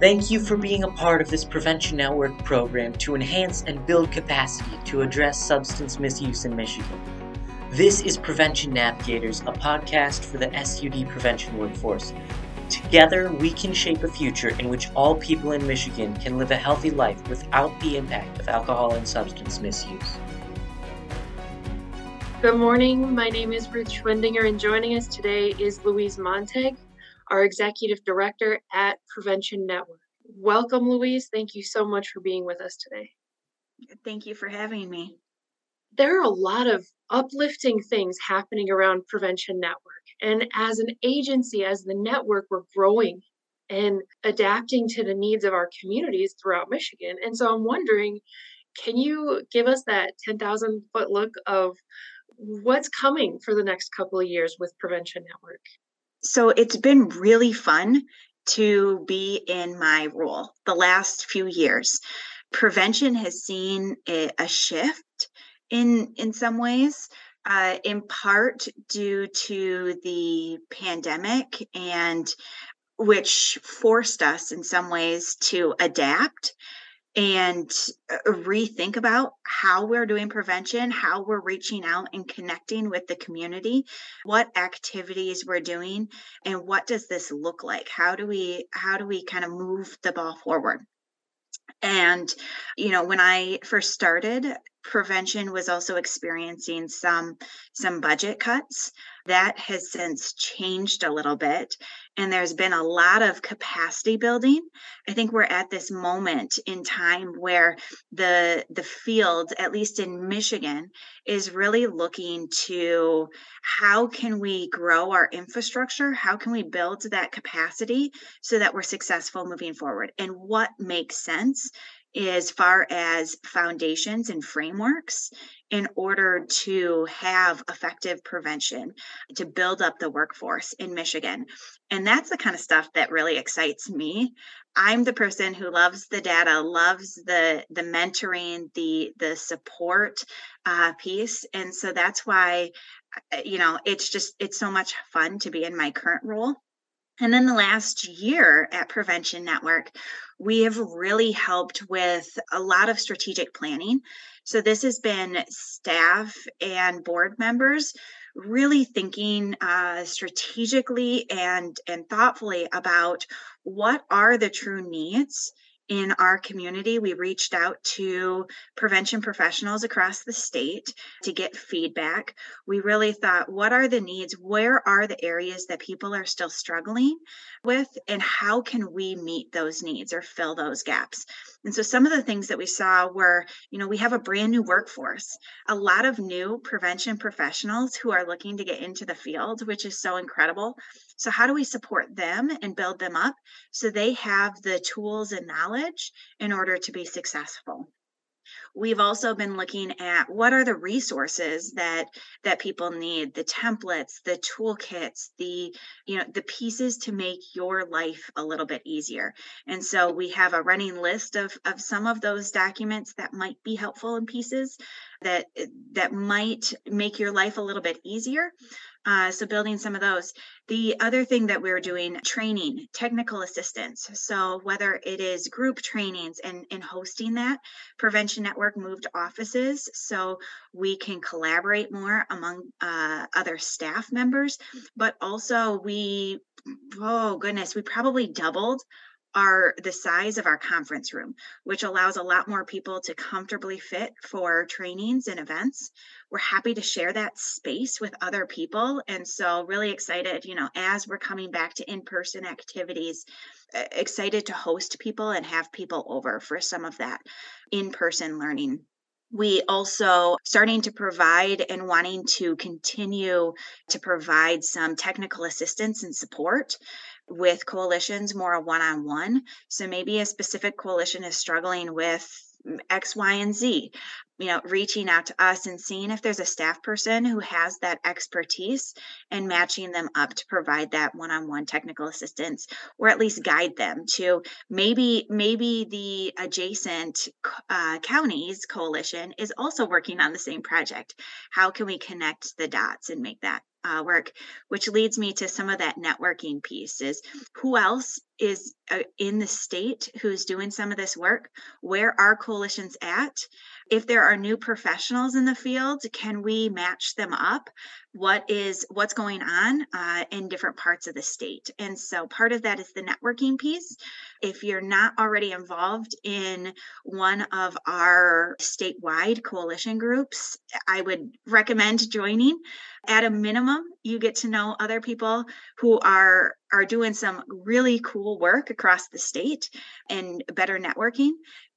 Thank you for being a part of this Prevention Network program to enhance and build capacity to address substance misuse in Michigan. This is Prevention Navigators, a podcast for the SUD prevention workforce. Together, we can shape a future in which all people in Michigan can live a healthy life without the impact of alcohol and substance misuse. Good morning. My name is Ruth Schwindinger, and joining us today is Louise Montag, our Executive Director at Prevention Network. Welcome, Louise. Thank you so much for being with us today. Thank you for having me. There are a lot of uplifting things happening around Prevention Network. And as an agency, as the network, we're growing and adapting to the needs of our communities throughout Michigan. And so I'm wondering can you give us that 10,000 foot look of what's coming for the next couple of years with Prevention Network? So it's been really fun to be in my role the last few years. Prevention has seen a, a shift in in some ways, uh, in part due to the pandemic and which forced us in some ways to adapt and uh, rethink about how we're doing prevention, how we're reaching out and connecting with the community, what activities we're doing, and what does this look like? How do we how do we kind of move the ball forward? And you know, when I first started, prevention was also experiencing some some budget cuts. That has since changed a little bit and there's been a lot of capacity building. I think we're at this moment in time where the the field at least in michigan is really looking to how can we grow our infrastructure? How can we build that capacity so that we're successful moving forward? And what makes sense as far as foundations and frameworks in order to have effective prevention to build up the workforce in Michigan. And that's the kind of stuff that really excites me. I'm the person who loves the data, loves the the mentoring, the the support uh, piece, and so that's why uh, you know it's just it's so much fun to be in my current role and then the last year at Prevention Network, we have really helped with a lot of strategic planning. So this has been staff and board members really thinking uh, strategically and and thoughtfully about what are the true needs in our community, we reached out to prevention professionals across the state to get feedback. We really thought, what are the needs? Where are the areas that people are still struggling with? And how can we meet those needs or fill those gaps? And so some of the things that we saw were, you know, we have a brand new workforce, a lot of new prevention professionals who are looking to get into the field, which is so incredible. So, how do we support them and build them up so they have the tools and knowledge in order to be successful? We've also been looking at what are the resources that that people need the templates the toolkits the you know the pieces to make your life a little bit easier. And so we have a running list of of some of those documents that might be helpful in pieces that that might make your life a little bit easier uh, so building some of those. The other thing that we're doing, training, technical assistance. So whether it is group trainings and, and hosting that, Prevention Network moved offices so we can collaborate more among uh, other staff members. But also we, oh goodness, we probably doubled are the size of our conference room, which allows a lot more people to comfortably fit for trainings and events. We're happy to share that space with other people. And so, really excited, you know, as we're coming back to in person activities, excited to host people and have people over for some of that in person learning we also starting to provide and wanting to continue to provide some technical assistance and support with coalitions more one on one. So maybe a specific coalition is struggling with X, Y, and Z. You know, reaching out to us and seeing if there's a staff person who has that expertise and matching them up to provide that one-on-one technical assistance or at least guide them to maybe maybe the adjacent uh, counties coalition is also working on the same project. How can we connect the dots and make that uh, work, which leads me to some of that networking piece is who else is uh, in the state who's doing some of this work? Where are coalitions at if there are new professionals in the field can we match them up? What is what's going on uh, in different parts of the state? And so part of that is the networking piece. If you're not already involved in one of our statewide coalition groups i would recommend joining. At a minimum you get to know other people who are are doing some really cool work across the state and better networking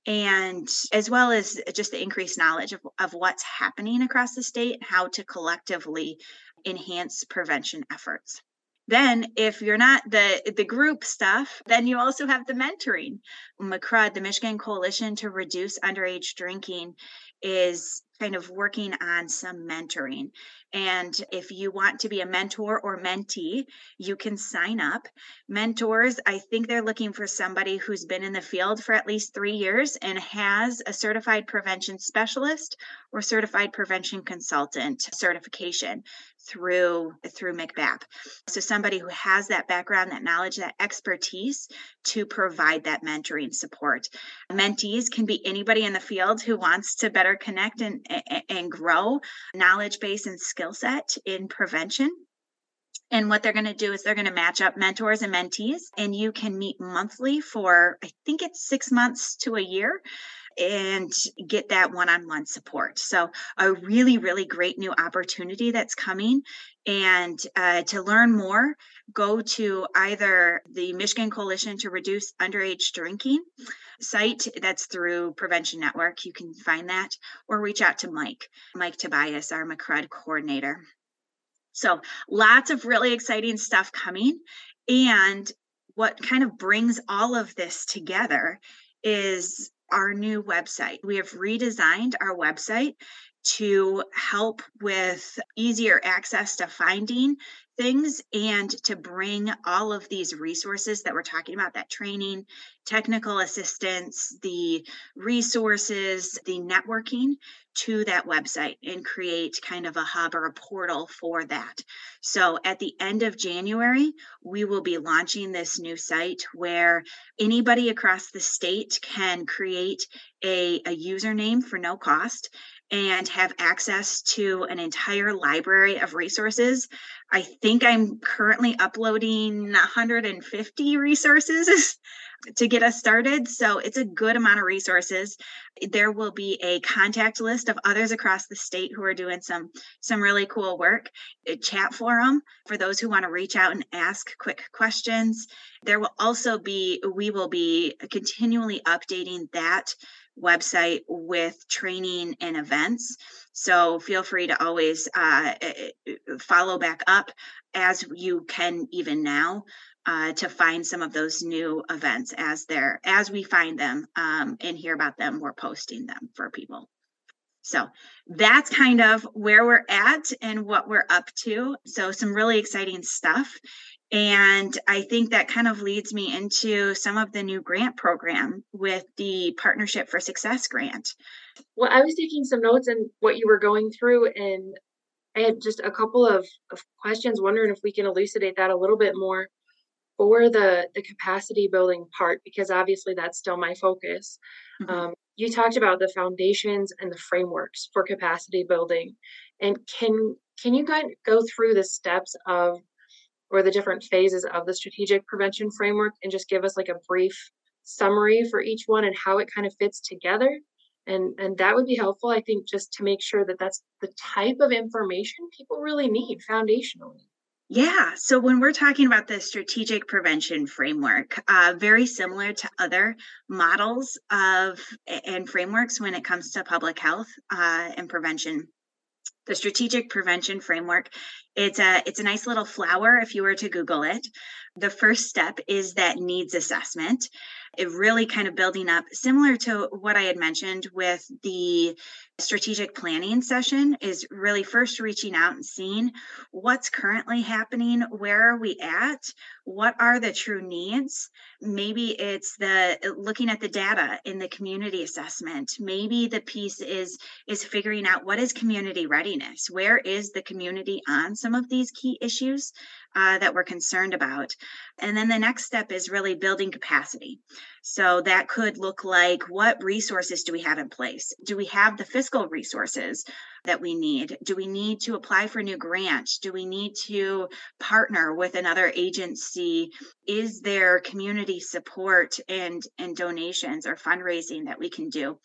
and as well as just the increased knowledge of, of what's happening across the state and how to collectively enhance prevention efforts. Then if you're not the the group stuff then you also have the mentoring. MCRUD, the michigan coalition to reduce underage drinking is kind of working on some mentoring. And if you want to be a mentor or mentee, you can sign up. Mentors, I think they're looking for somebody who's been in the field for at least three years and has a certified prevention specialist or certified prevention consultant certification through through MCBAP. So somebody who has that background, that knowledge, that expertise to provide that mentoring support. Mentees can be anybody in the field who wants to better connect and and grow knowledge base and skill set in prevention. And what they're going to do is they're going to match up mentors and mentees, and you can meet monthly for, I think it's six months to a year and get that one on one support. So, a really, really great new opportunity that's coming. And uh, to learn more, go to either the Michigan Coalition to Reduce Underage Drinking site that's through Prevention Network. You can find that or reach out to Mike, Mike Tobias, our MCRUD coordinator. So, lots of really exciting stuff coming. And what kind of brings all of this together is our new website. We have redesigned our website to help with easier access to finding things and to bring all of these resources that we're talking about that training, technical assistance, the resources, the networking to that website and create kind of a hub or a portal for that. So at the end of January, we will be launching this new site where anybody across the state can create a, a username for no cost and have access to an entire library of resources. I think I'm currently uploading 150 resources to get us started. So it's a good amount of resources. There will be a contact list of others across the state who are doing some some really cool work. A chat forum for those who want to reach out and ask quick questions. There will also be we will be continually updating that website with training and events. So feel free to always uh, eh, eh, follow back up as you can even now uh, to find some of those new events as they're as we find them um, and hear about them. We're posting them for people. So that's kind of where we're at and what we're up to. So some really exciting stuff. And I think that kind of leads me into some of the new grant program with the Partnership for Success grant. Well, I was taking some notes and what you were going through, and I had just a couple of, of questions, wondering if we can elucidate that a little bit more for the, the capacity building part, because obviously that's still my focus. Mm-hmm. Um, you talked about the foundations and the frameworks for capacity building. And can can you go through the steps of or the different phases of the strategic prevention framework and just give us like a brief summary for each one and how it kind of fits together. And and that would be helpful i think just to make sure that that's the type of information people really need foundationally. Yeah. So when we're talking about the strategic prevention framework, uh, very similar to other models of and frameworks when it comes to public health uh, and prevention the strategic prevention framework it's a it's a nice little flower if you were to google it. The first step is that needs assessment it really kind of building up similar to what i had mentioned with the strategic planning session is really first reaching out and seeing what's currently happening where are we at what are the true needs? Maybe it's the looking at the data in the community assessment. Maybe the piece is is figuring out what is community readiness? Where is the community on some of these key issues uh, that we're concerned about. And then the next step is really building capacity. So that could look like what resources do we have in place? Do we have the fiscal resources that we need? Do we need to apply for new grants? Do we need to partner with another agency? Is there community support and, and donations or fundraising that we can do?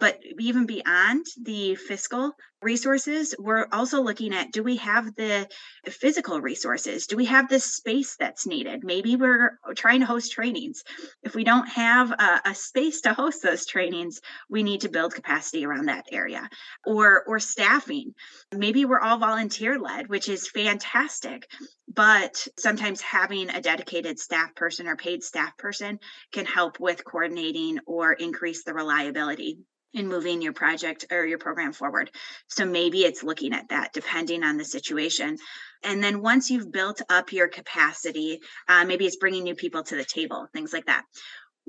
But even beyond the fiscal resources, we're also looking at do we have the physical resources? Do we have the space that's needed? Maybe we're trying to host trainings. If we don't have a, a space to host those trainings, we need to build capacity around that area. Or or staffing. Maybe we're all volunteer led, which is fantastic. But sometimes having a dedicated staff person or paid staff person can help with coordinating or increase the reliability in moving your project or your program forward. So maybe it's looking at that depending on the situation. And then once you've built up your capacity, uh, maybe it's bringing new people to the table, things like that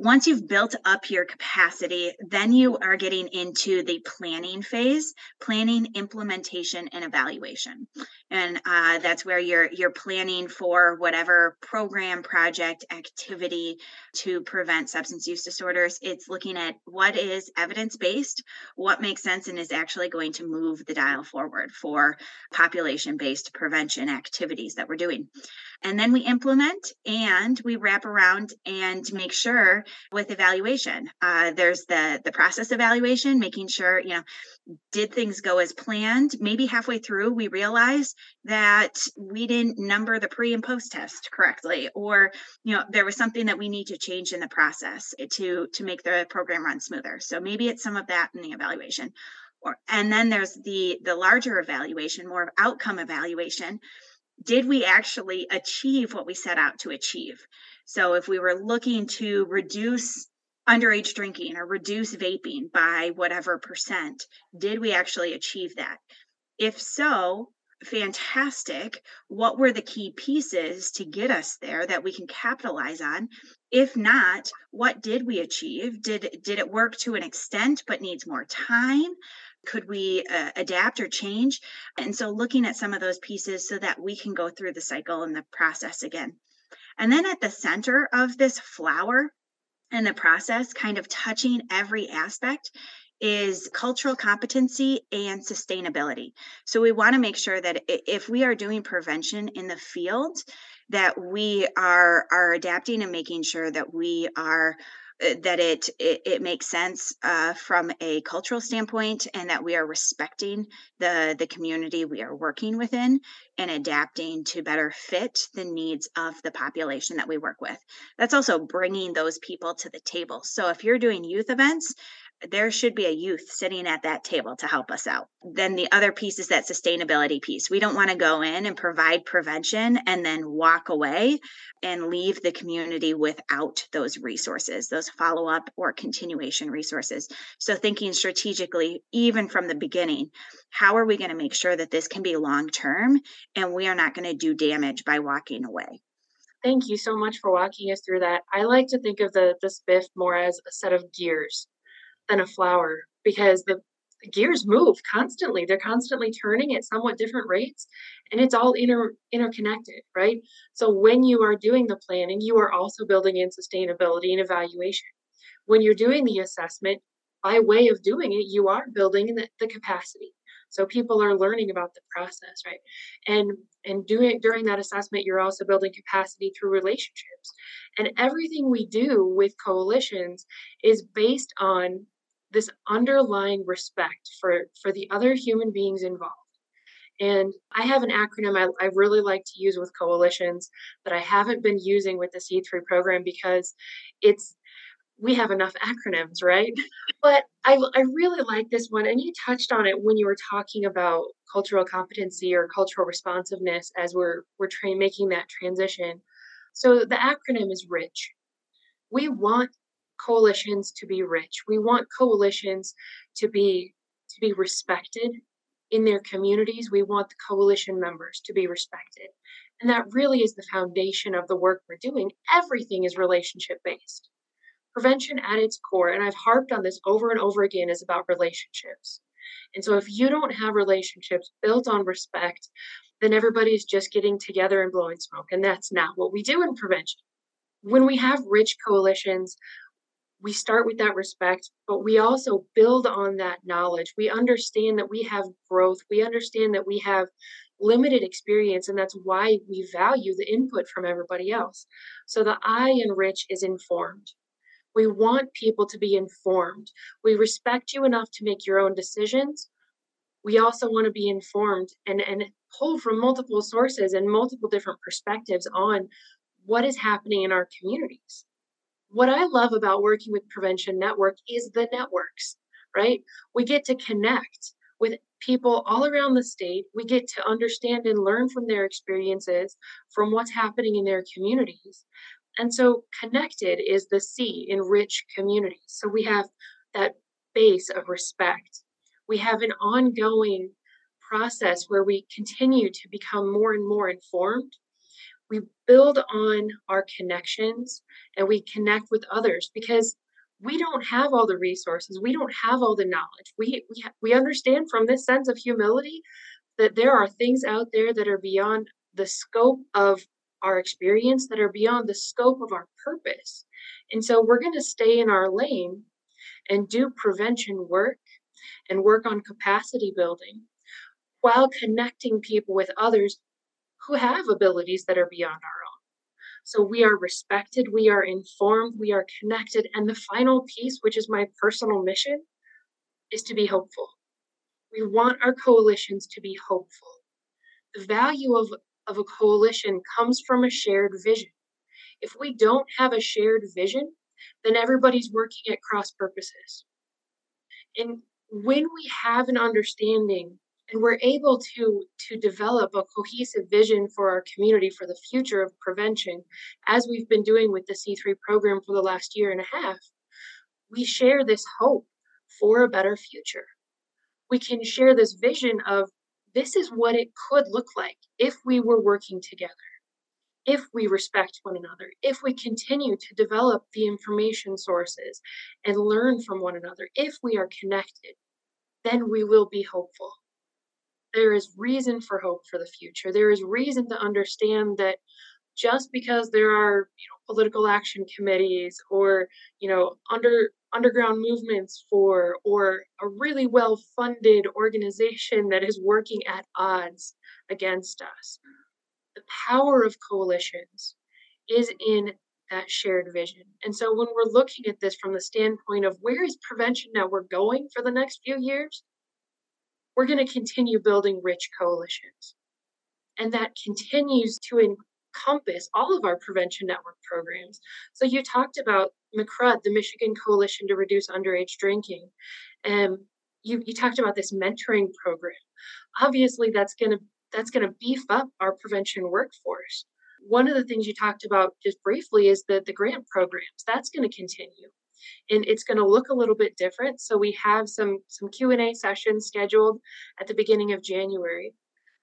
once you've built up your capacity, then you are getting into the planning phase, planning, implementation, and evaluation. And uh, that's where you're you're planning for whatever program, project, activity to prevent substance use disorders. It's looking at what is evidence based, what makes sense, and is actually going to move the dial forward for population based prevention activities that we're doing and then we implement and we wrap around and make sure with evaluation. Uh, there's the the process evaluation making sure you know did things go as planned? Maybe halfway through we realized that we didn't number the pre and post test correctly or you know there was something that we need to change in the process to to make the program run smoother. So maybe it's some of that in the evaluation. Or and then there's the the larger evaluation more of outcome evaluation did we actually achieve what we set out to achieve? So if we were looking to reduce underage drinking or reduce vaping by whatever percent, did we actually achieve that? If so, fantastic. What were the key pieces to get us there that we can capitalize on? If not, what did we achieve? Did did it work to an extent but needs more time? Could we uh, adapt or change and so looking at some of those pieces so that we can go through the cycle and the process again and then at the center of this flower and the process kind of touching every aspect is cultural competency and sustainability. So we want to make sure that if we are doing prevention in the field, that we are are adapting and making sure that we are that it, it, it makes sense uh, from a cultural standpoint and that we are respecting the the community we are working within and adapting to better fit the needs of the population that we work with. That's also bringing those people to the table. So if you're doing youth events there should be a youth sitting at that table to help us out. Then the other piece is that sustainability piece. We don't want to go in and provide prevention and then walk away and leave the community without those resources, those follow up or continuation resources. So, thinking strategically, even from the beginning, how are we going to make sure that this can be long term and we are not going to do damage by walking away? Thank you so much for walking us through that. I like to think of the, the spiff more as a set of gears than a flower because the gears move constantly. They're constantly turning at somewhat different rates and it's all inter interconnected, right? So when you are doing the planning, you are also building in sustainability and evaluation. When you're doing the assessment, by way of doing it, you are building the, the capacity. So people are learning about the process, right? And and doing during that assessment, you're also building capacity through relationships. And everything we do with coalitions is based on this underlying respect for for the other human beings involved and i have an acronym I, I, really like to use with coalitions that i haven't been using with the c3 program because it's we have enough acronyms right but I, I really like this one and you touched on it when you were talking about cultural competency or cultural responsiveness as we're we're tra- making that transition so the acronym is rich we want coalitions to be rich. We want coalitions to be to be respected in their communities. We want the coalition members to be respected. And that really is the foundation of the work we're doing. Everything is relationship based. Prevention at its core, and I've harped on this over and over again, is about relationships. And so if you don't have relationships built on respect, then everybody's just getting together and blowing smoke. And that's not what we do in prevention. When we have rich coalitions, we start with that respect, but we also build on that knowledge. We understand that we have growth. We understand that we have limited experience, and that's why we value the input from everybody else. So the I in rich is informed. We want people to be informed. We respect you enough to make your own decisions. We also want to be informed and, and pull from multiple sources and multiple different perspectives on what is happening in our communities. What I love about working with Prevention Network is the networks, right? We get to connect with people all around the state. We get to understand and learn from their experiences, from what's happening in their communities. And so connected is the C in rich communities. So we have that base of respect. We have an ongoing process where we continue to become more and more informed. We build on our connections and we connect with others because we don't have all the resources. We don't have all the knowledge. We, we, we understand from this sense of humility that there are things out there that are beyond the scope of our experience that are beyond the scope of our purpose. And so we're going to stay in our lane and do prevention work and work on capacity building while connecting people with others who have abilities that are beyond our own. So we are respected, we are informed, we are connected. And the final piece, which is my personal mission, is to be hopeful. We want our coalitions to be hopeful. The value of of a coalition comes from a shared vision. If we don't have a shared vision, then everybody's working at cross purposes. And when we have an understanding and we're able to to develop a cohesive vision for our community for the future of prevention as we've been doing with the C3 program for the last year and a half we share this hope for a better future we can share this vision of this is what it could look like if we were working together, if we respect one another, if we continue to develop the information sources and learn from one another, if we are connected, then we will be hopeful. There is reason for hope for the future. There is reason to understand that just because there are you know, political action committees or you know under underground movements for or a really well funded organization that is working at odds against us. The power of coalitions is in that shared vision. And so when we're looking at this from the standpoint of where is prevention network going for the next few years, we're going to continue building rich coalitions. And that continues to encompass all of our prevention network programs. So you talked about MCRUD, the Michigan Coalition to Reduce Underage Drinking. And you, you talked about this mentoring program. Obviously, that's going to that's going to beef up our prevention workforce. One of the things you talked about just briefly is the, the grant programs. That's going to continue. And it's going to look a little bit different. So we have some some Q&A sessions scheduled at the beginning of January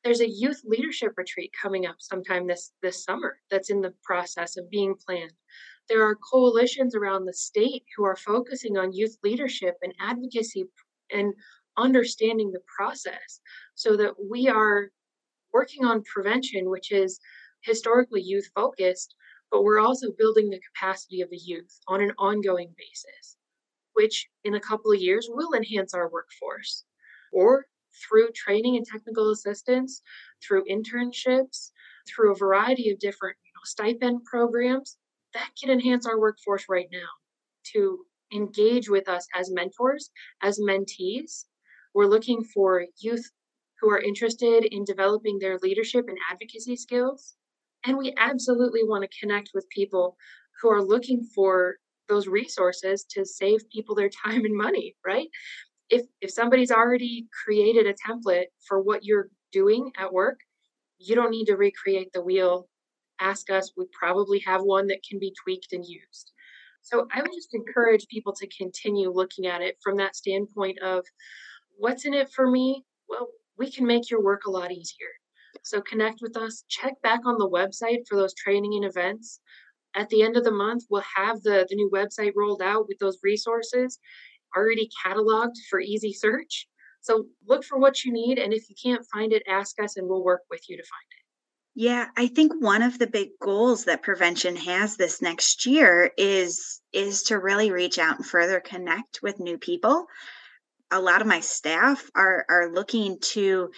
there's a youth leadership retreat coming up sometime this this summer that's in the process of being planned. There are coalitions around the state who are focusing on youth leadership and advocacy and understanding the process so that we are working on prevention which is historically youth focused but we're also building the capacity of the youth on an ongoing basis which in a couple of years will enhance our workforce or through training and technical assistance, through internships, through a variety of different you know, stipend programs that can enhance our workforce right now to engage with us as mentors, as mentees. We're looking for youth who are interested in developing their leadership and advocacy skills. And we absolutely want to connect with people who are looking for those resources to save people their time and money, right? If if somebody's already created a template for what you're doing at work you don't need to recreate the wheel. Ask us we probably have one that can be tweaked and used. So i would just encourage people to continue looking at it from that standpoint of what's in it for me? Well we can make your work a lot easier. So connect with us check back on the website for those training and events. At the end of the month we'll have the, the new website rolled out with those resources already cataloged for easy search. So look for what you need. And if you can't find it, ask us and we'll work with you to find it. Yeah, I think one of the big goals that prevention has this next year is is to really reach out and further connect with new people. A lot of my staff are are looking to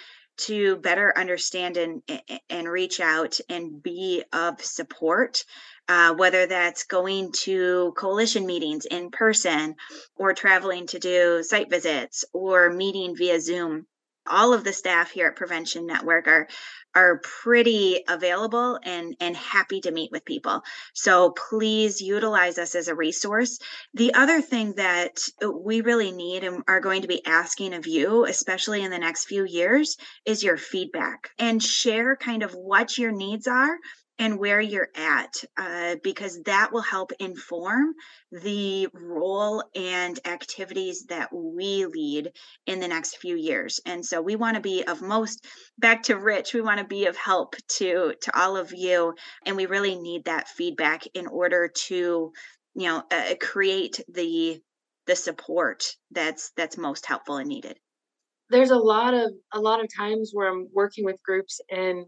to better understand and and reach out and be of support uh, whether that's going to coalition meetings in person or traveling to do site visits or meeting via zoom. All of the staff here at prevention network are are pretty available and and happy to meet with people. So please utilize us as a resource. The other thing that uh, we really need and are going to be asking of you especially in the next few years is your feedback and share kind of what your needs are and where you're at, uh, because that will help inform the role and activities that we lead in the next few years. And so we want to be of most back to Rich, we want to be of help to to all of you, and we really need that feedback in order to, you know, uh, create the the support that's that's most helpful and needed. There's a lot of a lot of times where I'm working with groups and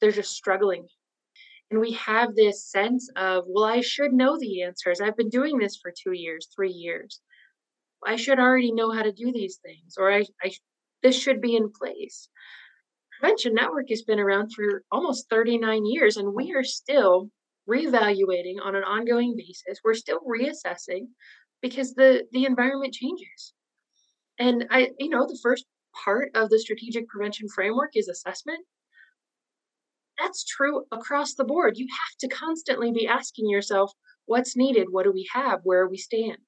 they're just struggling and we have this sense of, well, I should know the answers. I've been doing this for two years, three years. I should already know how to do these things, or I, I this should be in place. Prevention Network has been around for almost 39 years, and we are still reevaluating on an ongoing basis. We're still reassessing because the the environment changes. And I, you know, the first part of the strategic prevention framework is assessment that's true across the board. You have to constantly be asking yourself, what's needed? What do we have? Where we stand?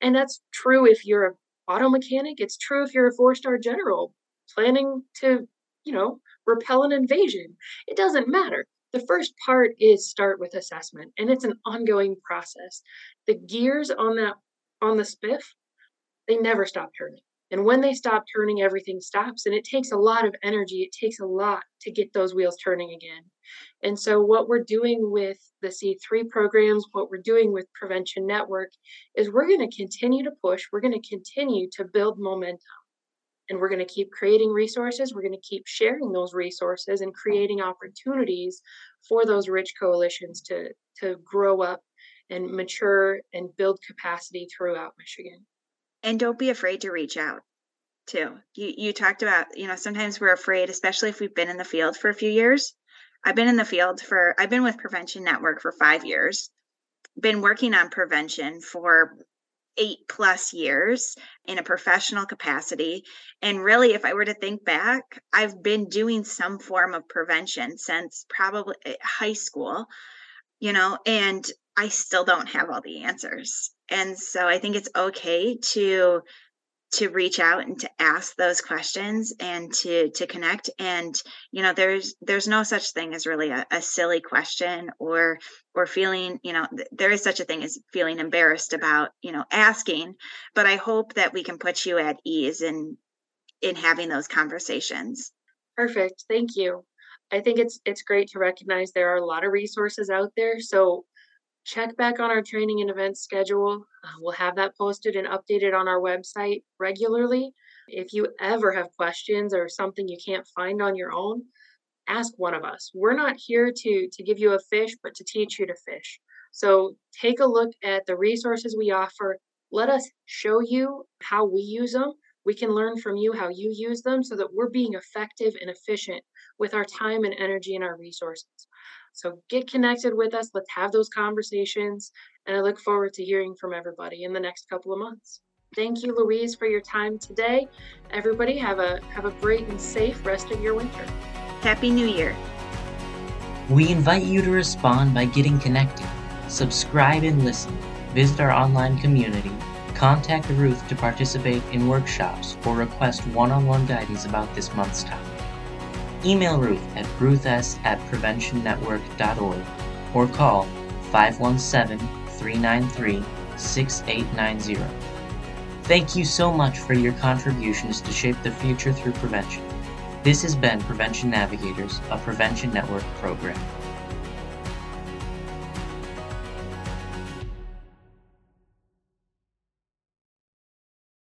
And that's true if you're an auto mechanic. It's true if you're a four star general planning to, you know, repel an invasion. It doesn't matter. The first part is start with assessment, and it's an ongoing process. The gears on that on the spiff, they never stop turning. And when they stop turning, everything stops. And it takes a lot of energy. It takes a lot to get those wheels turning again. And so, what we're doing with the C3 programs, what we're doing with Prevention Network, is we're going to continue to push, we're going to continue to build momentum. And we're going to keep creating resources. We're going to keep sharing those resources and creating opportunities for those rich coalitions to, to grow up and mature and build capacity throughout Michigan and don't be afraid to reach out too. You you talked about you know sometimes we're afraid especially if we've been in the field for a few years. I've been in the field for i've been with prevention network for five years been working on prevention for eight plus years in a professional capacity. And really if i were to think back i've been doing some form of prevention since probably eh, high school you know and i still don't have all the answers. And so i think it's okay to to reach out and to ask those questions and to to connect. And you know there's there's no such thing as really a, a silly question or or feeling you know th- there is such a thing as feeling embarrassed about you know asking. But i hope that we can put you at ease in in having those conversations. Perfect. Thank you. I think it's it's great to recognize there are a lot of resources out there. So check back on our training and event schedule. Uh, we'll have that posted and updated on our website regularly. If you ever have questions or something you can't find on your own, ask one of us. We're not here to, to give you a fish, but to teach you to fish. So take a look at the resources we offer. Let us show you how we use them. We can learn from you how you use them so that we're being effective and efficient with our time and energy and our resources. So get connected with us. Let's have those conversations. And I look forward to hearing from everybody in the next couple of months. Thank you, Louise, for your time today. Everybody have a have a great and safe rest of your winter. Happy New Year. We invite you to respond by getting connected. Subscribe and listen. Visit our online community. Contact Ruth to participate in workshops or request one on one guidance about this month's topic. Email Ruth at ruths at preventionnetwork.org or call 517 393 6890. Thank you so much for your contributions to shape the future through prevention. This has been Prevention Navigators, a Prevention Network program.